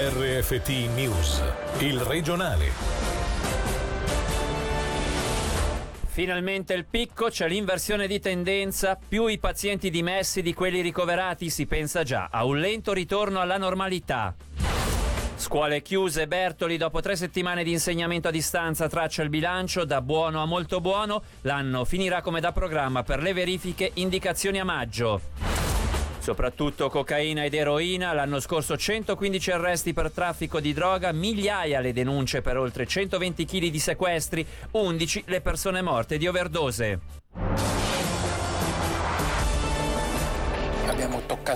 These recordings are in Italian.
RFT News, il regionale. Finalmente il picco, c'è l'inversione di tendenza, più i pazienti dimessi di quelli ricoverati, si pensa già a un lento ritorno alla normalità. Scuole chiuse, Bertoli dopo tre settimane di insegnamento a distanza traccia il bilancio da buono a molto buono, l'anno finirà come da programma per le verifiche indicazioni a maggio. Soprattutto cocaina ed eroina, l'anno scorso 115 arresti per traffico di droga, migliaia le denunce per oltre 120 kg di sequestri, 11 le persone morte di overdose.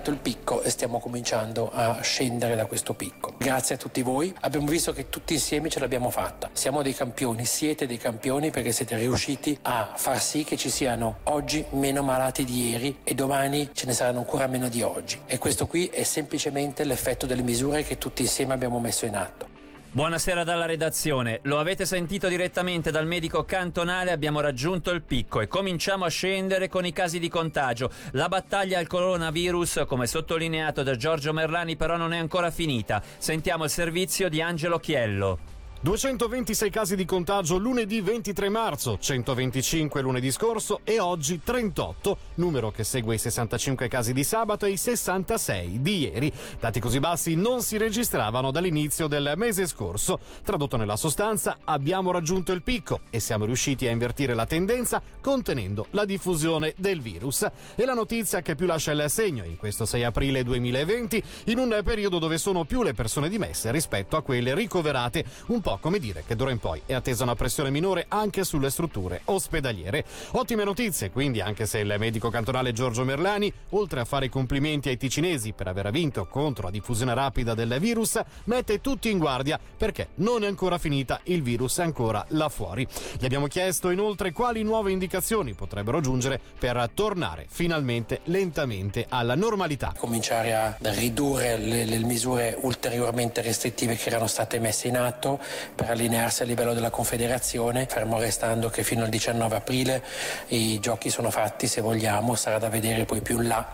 Toccato il picco e stiamo cominciando a scendere da questo picco. Grazie a tutti voi, abbiamo visto che tutti insieme ce l'abbiamo fatta. Siamo dei campioni, siete dei campioni perché siete riusciti a far sì che ci siano oggi meno malati di ieri e domani ce ne saranno ancora meno di oggi. E questo qui è semplicemente l'effetto delle misure che tutti insieme abbiamo messo in atto. Buonasera dalla redazione. Lo avete sentito direttamente dal medico cantonale, abbiamo raggiunto il picco e cominciamo a scendere con i casi di contagio. La battaglia al coronavirus, come sottolineato da Giorgio Merlani, però non è ancora finita. Sentiamo il servizio di Angelo Chiello. 226 casi di contagio lunedì 23 marzo, 125 lunedì scorso e oggi 38, numero che segue i 65 casi di sabato e i 66 di ieri. Dati così bassi non si registravano dall'inizio del mese scorso. Tradotto nella sostanza, abbiamo raggiunto il picco e siamo riusciti a invertire la tendenza contenendo la diffusione del virus. E la notizia che più lascia il segno in questo 6 aprile 2020, in un periodo dove sono più le persone dimesse rispetto a quelle ricoverate, un po' come dire che d'ora in poi è attesa una pressione minore anche sulle strutture ospedaliere. Ottime notizie, quindi, anche se il medico cantonale Giorgio Merlani, oltre a fare i complimenti ai ticinesi per aver vinto contro la diffusione rapida del virus, mette tutti in guardia perché non è ancora finita, il virus è ancora là fuori. Gli abbiamo chiesto inoltre quali nuove indicazioni potrebbero giungere per tornare finalmente lentamente alla normalità. Cominciare a ridurre le, le misure ulteriormente restrittive che erano state messe in atto per allinearsi a livello della Confederazione, fermo restando che fino al 19 aprile i giochi sono fatti, se vogliamo, sarà da vedere poi più in là,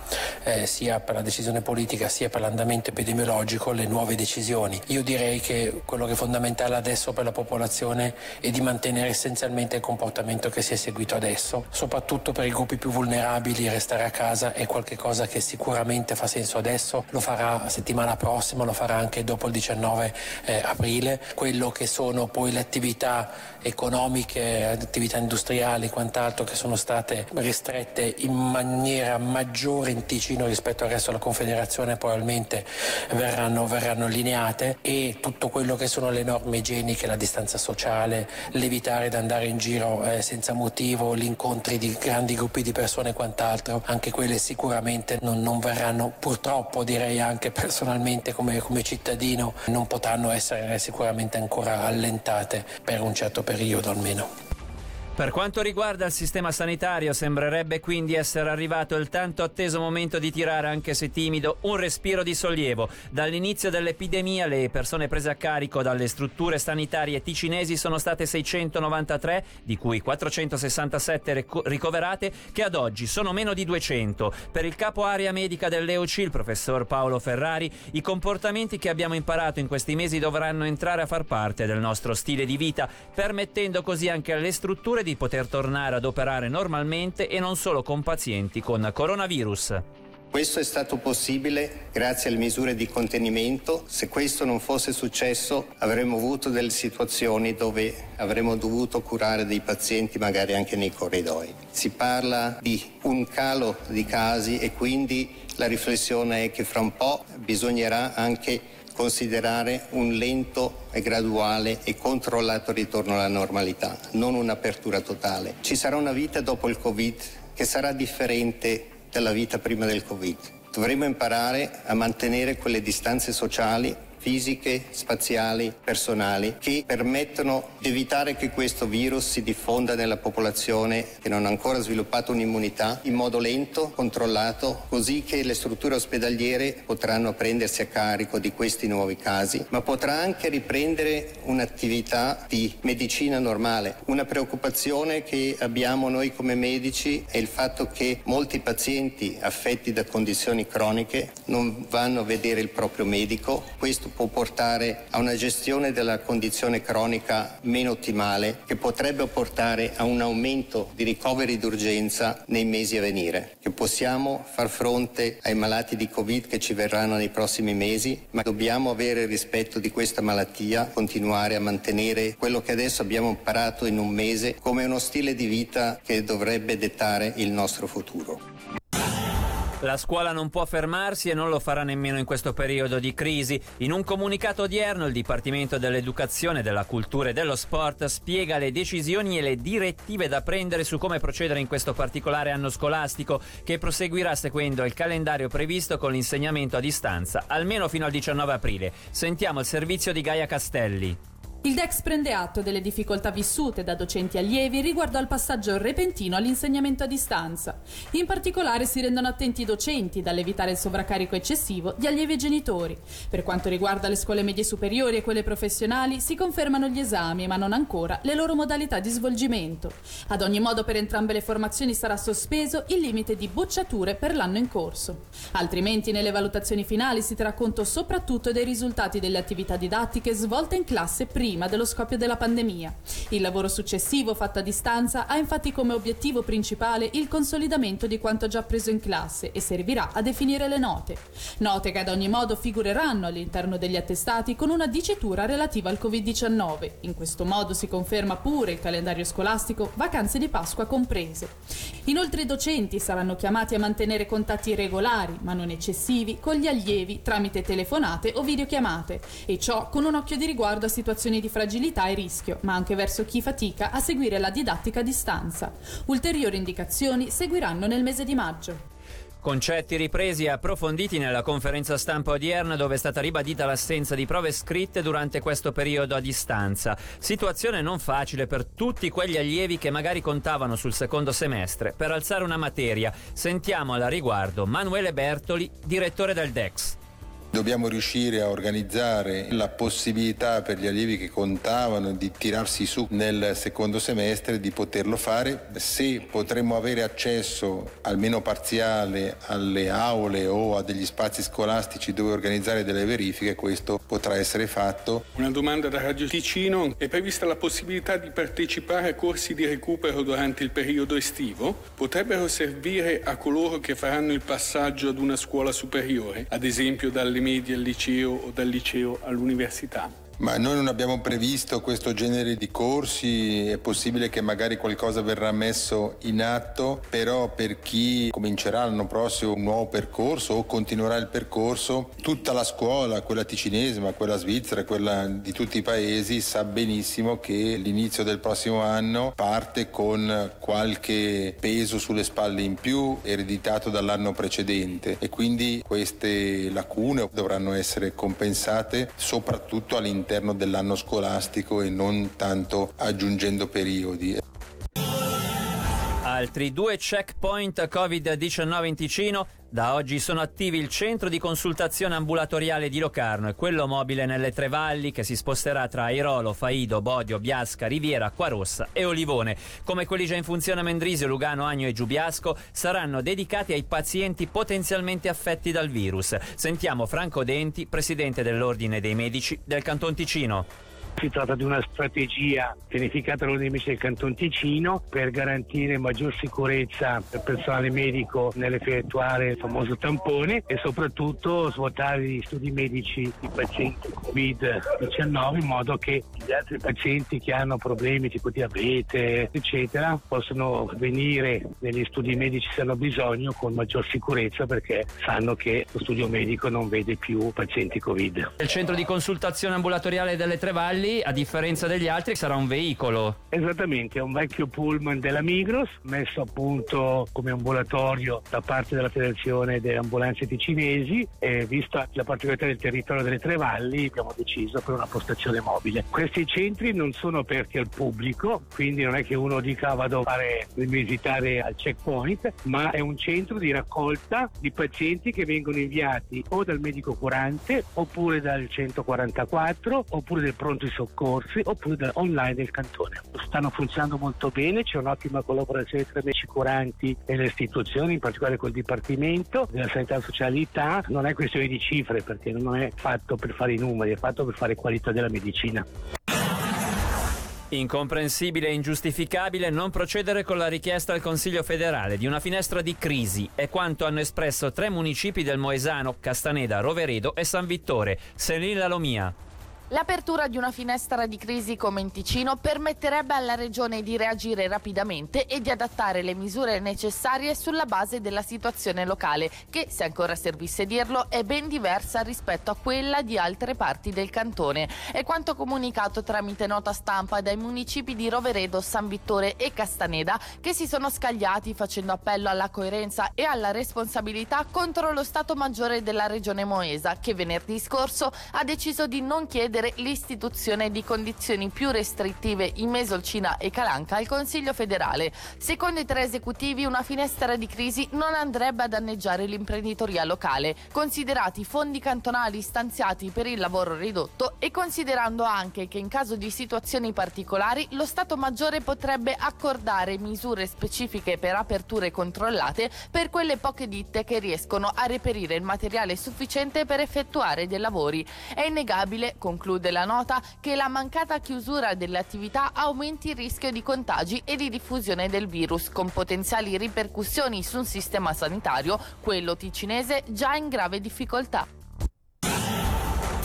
eh, sia per la decisione politica sia per l'andamento epidemiologico, le nuove decisioni. Io direi che quello che è fondamentale adesso per la popolazione è di mantenere essenzialmente il comportamento che si è seguito adesso, soprattutto per i gruppi più vulnerabili restare a casa è qualcosa che sicuramente fa senso adesso, lo farà settimana prossima, lo farà anche dopo il 19 eh, aprile. Quello che sono poi le attività economiche, attività industriali e quant'altro che sono state ristrette in maniera maggiore in Ticino rispetto al resto della Confederazione probabilmente verranno, verranno allineate. E tutto quello che sono le norme igieniche, la distanza sociale, l'evitare di andare in giro eh, senza motivo, gli incontri di grandi gruppi di persone e quant'altro, anche quelle sicuramente non, non verranno, purtroppo direi anche personalmente come, come cittadino, non potranno essere sicuramente ancora allentate per un certo periodo almeno. Per quanto riguarda il sistema sanitario, sembrerebbe quindi essere arrivato il tanto atteso momento di tirare, anche se timido, un respiro di sollievo. Dall'inizio dell'epidemia le persone prese a carico dalle strutture sanitarie ticinesi sono state 693, di cui 467 ricoverate, che ad oggi sono meno di 200. Per il capo area medica dell'EOC, il professor Paolo Ferrari, i comportamenti che abbiamo imparato in questi mesi dovranno entrare a far parte del nostro stile di vita, permettendo così anche alle strutture di poter tornare ad operare normalmente e non solo con pazienti con coronavirus. Questo è stato possibile grazie alle misure di contenimento. Se questo non fosse successo avremmo avuto delle situazioni dove avremmo dovuto curare dei pazienti magari anche nei corridoi. Si parla di un calo di casi e quindi la riflessione è che fra un po' bisognerà anche considerare un lento e graduale e controllato ritorno alla normalità, non un'apertura totale. Ci sarà una vita dopo il Covid che sarà differente dalla vita prima del Covid. Dovremo imparare a mantenere quelle distanze sociali fisiche, spaziali, personali, che permettono di evitare che questo virus si diffonda nella popolazione che non ha ancora sviluppato un'immunità in modo lento, controllato, così che le strutture ospedaliere potranno prendersi a carico di questi nuovi casi, ma potrà anche riprendere un'attività di medicina normale. Una preoccupazione che abbiamo noi come medici è il fatto che molti pazienti affetti da condizioni croniche non vanno a vedere il proprio medico. Questo questo può portare a una gestione della condizione cronica meno ottimale che potrebbe portare a un aumento di ricoveri d'urgenza nei mesi a venire, che possiamo far fronte ai malati di Covid che ci verranno nei prossimi mesi, ma dobbiamo avere rispetto di questa malattia, continuare a mantenere quello che adesso abbiamo imparato in un mese come uno stile di vita che dovrebbe dettare il nostro futuro. La scuola non può fermarsi e non lo farà nemmeno in questo periodo di crisi. In un comunicato odierno il Dipartimento dell'Educazione, della Cultura e dello Sport spiega le decisioni e le direttive da prendere su come procedere in questo particolare anno scolastico che proseguirà seguendo il calendario previsto con l'insegnamento a distanza, almeno fino al 19 aprile. Sentiamo il servizio di Gaia Castelli. Il DEX prende atto delle difficoltà vissute da docenti e allievi riguardo al passaggio repentino all'insegnamento a distanza. In particolare si rendono attenti i docenti dall'evitare il sovraccarico eccessivo di allievi e genitori. Per quanto riguarda le scuole medie superiori e quelle professionali si confermano gli esami ma non ancora le loro modalità di svolgimento. Ad ogni modo per entrambe le formazioni sarà sospeso il limite di bocciature per l'anno in corso. Altrimenti nelle valutazioni finali si terrà conto soprattutto dei risultati delle attività didattiche svolte in classe prima prima dello scoppio della pandemia. Il lavoro successivo fatto a distanza ha infatti come obiettivo principale il consolidamento di quanto già preso in classe e servirà a definire le note. Note che ad ogni modo figureranno all'interno degli attestati con una dicitura relativa al Covid-19. In questo modo si conferma pure il calendario scolastico, vacanze di Pasqua comprese. Inoltre i docenti saranno chiamati a mantenere contatti regolari, ma non eccessivi, con gli allievi tramite telefonate o videochiamate, e ciò con un occhio di riguardo a situazioni situazioni di fragilità e rischio, ma anche verso chi fatica a seguire la didattica a distanza. Ulteriori indicazioni seguiranno nel mese di maggio. Concetti ripresi e approfonditi nella conferenza stampa odierna dove è stata ribadita l'assenza di prove scritte durante questo periodo a distanza. Situazione non facile per tutti quegli allievi che magari contavano sul secondo semestre per alzare una materia. Sentiamo alla riguardo Manuele Bertoli, direttore del DEX. Dobbiamo riuscire a organizzare la possibilità per gli allievi che contavano di tirarsi su nel secondo semestre di poterlo fare. Se potremmo avere accesso almeno parziale alle aule o a degli spazi scolastici dove organizzare delle verifiche, questo potrà essere fatto. Una domanda da Radio Ticino. È prevista la possibilità di partecipare a corsi di recupero durante il periodo estivo? Potrebbero servire a coloro che faranno il passaggio ad una scuola superiore, ad esempio dalle medie al liceo o dal liceo all'università. Ma noi non abbiamo previsto questo genere di corsi, è possibile che magari qualcosa verrà messo in atto, però per chi comincerà l'anno prossimo un nuovo percorso o continuerà il percorso, tutta la scuola, quella ticinese, ma quella svizzera, quella di tutti i paesi, sa benissimo che l'inizio del prossimo anno parte con qualche peso sulle spalle in più ereditato dall'anno precedente. E quindi queste lacune dovranno essere compensate soprattutto all'interno all'interno dell'anno scolastico e non tanto aggiungendo periodi. Altri due checkpoint Covid-19 in Ticino. Da oggi sono attivi il centro di consultazione ambulatoriale di Locarno e quello mobile nelle Tre Valli che si sposterà tra Airolo, Faido, Bodio, Biasca, Riviera, Acquarossa e Olivone. Come quelli già in funzione a Mendrisio, Lugano, Agno e Giubiasco, saranno dedicati ai pazienti potenzialmente affetti dal virus. Sentiamo Franco Denti, presidente dell'Ordine dei Medici del Canton Ticino. Si tratta di una strategia pianificata dall'Università del Canton Ticino per garantire maggior sicurezza il personale medico nell'effettuare il famoso tampone e soprattutto svuotare gli studi medici di pazienti Covid-19 in modo che gli altri pazienti che hanno problemi tipo diabete eccetera possono venire negli studi medici se hanno bisogno con maggior sicurezza perché sanno che lo studio medico non vede più pazienti Covid. Il centro di consultazione ambulatoriale delle Tre Valli Pirelli, a differenza degli altri, sarà un veicolo. Esattamente, è un vecchio pullman della Migros, messo appunto come ambulatorio da parte della Federazione delle Ambulanze Ticinesi e vista la particolarità del territorio delle Tre Valli abbiamo deciso per una postazione mobile. Questi centri non sono aperti al pubblico, quindi non è che uno dica vado a fare visitare al checkpoint, ma è un centro di raccolta di pazienti che vengono inviati o dal medico curante oppure dal 144 oppure del pronto soccorsi oppure online del cantone. Stanno funzionando molto bene, c'è un'ottima collaborazione tra i medici curanti e le istituzioni, in particolare col Dipartimento della Sanità e Socialità. Non è questione di cifre perché non è fatto per fare i numeri, è fatto per fare qualità della medicina. Incomprensibile e ingiustificabile non procedere con la richiesta al Consiglio federale di una finestra di crisi è quanto hanno espresso tre municipi del Moesano, Castaneda, Roveredo e San Vittore. Selin Lalomia. L'apertura di una finestra di crisi come in Ticino permetterebbe alla Regione di reagire rapidamente e di adattare le misure necessarie sulla base della situazione locale, che, se ancora servisse dirlo, è ben diversa rispetto a quella di altre parti del cantone. È quanto comunicato tramite nota stampa dai municipi di Roveredo, San Vittore e Castaneda, che si sono scagliati facendo appello alla coerenza e alla responsabilità contro lo Stato Maggiore della Regione Moesa, che venerdì scorso ha deciso di non chiedere chiedere l'istituzione di condizioni più restrittive in Mesolcina e Calanca al Consiglio federale. Secondo i tre esecutivi una finestra di crisi non andrebbe a danneggiare l'imprenditoria locale, considerati fondi cantonali stanziati per il lavoro ridotto e considerando anche che in caso di situazioni particolari lo Stato Maggiore potrebbe accordare misure specifiche per aperture controllate per quelle poche ditte che riescono a reperire il materiale sufficiente per effettuare dei lavori. È innegabile, conclude Conclude la nota che la mancata chiusura delle attività aumenti il rischio di contagi e di diffusione del virus, con potenziali ripercussioni sul sistema sanitario, quello ticinese già in grave difficoltà.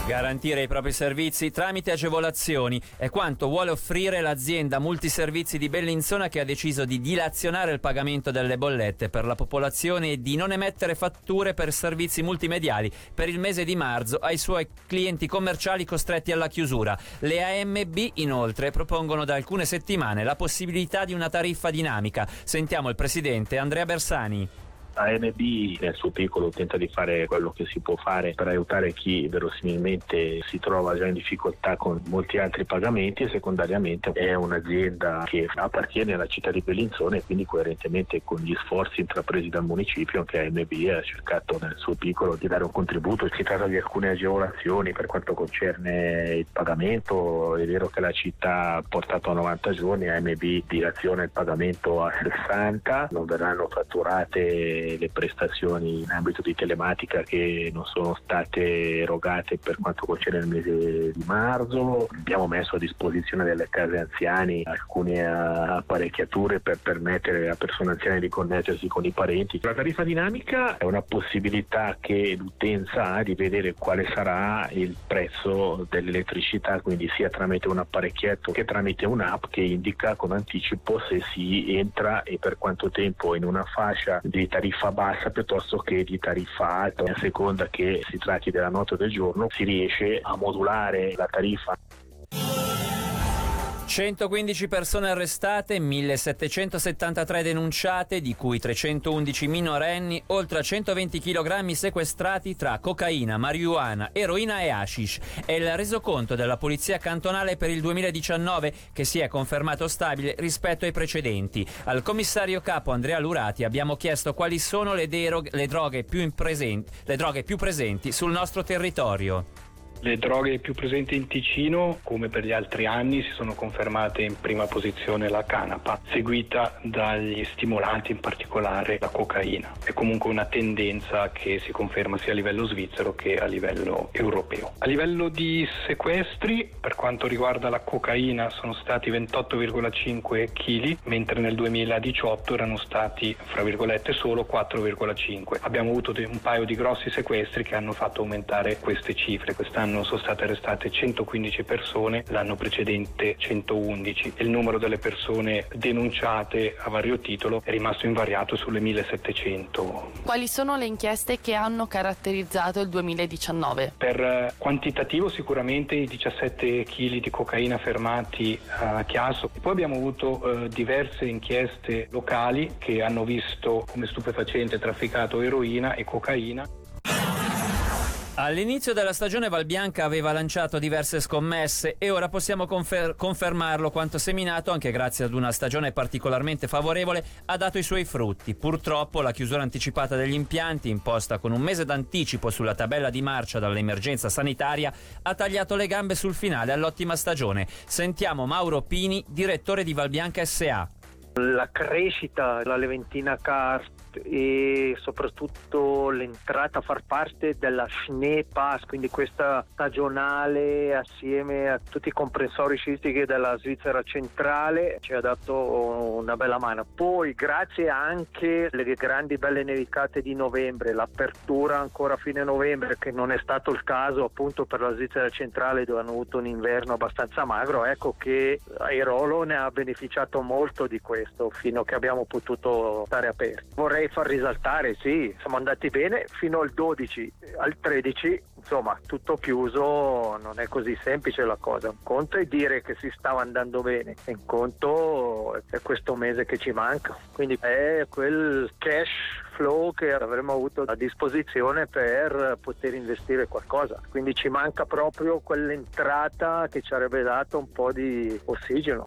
Garantire i propri servizi tramite agevolazioni è quanto vuole offrire l'azienda Multiservizi di Bellinzona che ha deciso di dilazionare il pagamento delle bollette per la popolazione e di non emettere fatture per servizi multimediali per il mese di marzo ai suoi clienti commerciali costretti alla chiusura. Le AMB inoltre propongono da alcune settimane la possibilità di una tariffa dinamica. Sentiamo il presidente Andrea Bersani. AMB nel suo piccolo tenta di fare quello che si può fare per aiutare chi verosimilmente si trova già in difficoltà con molti altri pagamenti e secondariamente è un'azienda che appartiene alla città di Bellinzone e quindi coerentemente con gli sforzi intrapresi dal municipio anche AMB ha cercato nel suo piccolo di dare un contributo. Si tratta di alcune agevolazioni per quanto concerne il pagamento, è vero che la città ha portato a 90 giorni, AMB dilaziona il pagamento a 60, non verranno fatturate le prestazioni in ambito di telematica che non sono state erogate per quanto concerne il mese di marzo. Abbiamo messo a disposizione delle case anziani alcune eh, apparecchiature per permettere a persone anziane di connettersi con i parenti. La tariffa dinamica è una possibilità che l'utenza ha di vedere quale sarà il prezzo dell'elettricità, quindi sia tramite un apparecchietto che tramite un'app che indica con anticipo se si entra e per quanto tempo in una fascia di tariffa tariffa bassa piuttosto che di tariffa alta. A seconda che si tratti della nota del giorno si riesce a modulare la tariffa. 115 persone arrestate, 1773 denunciate, di cui 311 minorenni, oltre a 120 kg sequestrati tra cocaina, marijuana, eroina e hashish. È il resoconto della Polizia Cantonale per il 2019 che si è confermato stabile rispetto ai precedenti. Al commissario capo Andrea Lurati abbiamo chiesto quali sono le, derog- le, droghe, più le droghe più presenti sul nostro territorio. Le droghe più presenti in Ticino, come per gli altri anni, si sono confermate in prima posizione la canapa, seguita dagli stimolanti, in particolare la cocaina. È comunque una tendenza che si conferma sia a livello svizzero che a livello europeo. A livello di sequestri, per quanto riguarda la cocaina, sono stati 28,5 kg, mentre nel 2018 erano stati, fra virgolette, solo 4,5. Abbiamo avuto un paio di grossi sequestri che hanno fatto aumentare queste cifre. Quest'anno quest'anno sono state arrestate 115 persone, l'anno precedente 111 e il numero delle persone denunciate a vario titolo è rimasto invariato sulle 1700. Quali sono le inchieste che hanno caratterizzato il 2019? Per eh, quantitativo sicuramente i 17 kg di cocaina fermati a Chiasso. Poi abbiamo avuto eh, diverse inchieste locali che hanno visto come stupefacente trafficato eroina e cocaina. All'inizio della stagione Valbianca aveva lanciato diverse scommesse e ora possiamo confer- confermarlo quanto seminato, anche grazie ad una stagione particolarmente favorevole, ha dato i suoi frutti. Purtroppo la chiusura anticipata degli impianti, imposta con un mese d'anticipo sulla tabella di marcia dall'emergenza sanitaria, ha tagliato le gambe sul finale all'ottima stagione. Sentiamo Mauro Pini, direttore di Valbianca SA. La crescita, la Leventina Cars e soprattutto l'entrata a far parte della Schnee Pass, quindi questa stagionale assieme a tutti i comprensori sciistici della Svizzera centrale ci ha dato una bella mano. Poi grazie anche alle grandi belle nevicate di novembre, l'apertura ancora a fine novembre che non è stato il caso appunto per la Svizzera centrale dove hanno avuto un inverno abbastanza magro, ecco che Airolo ne ha beneficiato molto di questo fino a che abbiamo potuto stare aperti. Vorrei vorrei far risaltare, sì, siamo andati bene fino al 12, al 13 insomma tutto chiuso non è così semplice la cosa. Un conto è dire che si stava andando bene, un conto è questo mese che ci manca. Quindi è quel cash flow che avremmo avuto a disposizione per poter investire qualcosa. Quindi ci manca proprio quell'entrata che ci avrebbe dato un po' di ossigeno.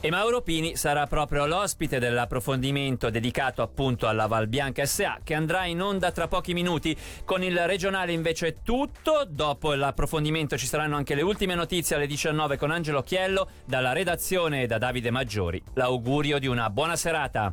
E Mauro Pini sarà proprio l'ospite dell'approfondimento dedicato appunto alla Val Bianca SA che andrà in onda tra pochi minuti. Con il regionale invece tutto, dopo l'approfondimento ci saranno anche le ultime notizie alle 19 con Angelo Chiello, dalla redazione e da Davide Maggiori. L'augurio di una buona serata.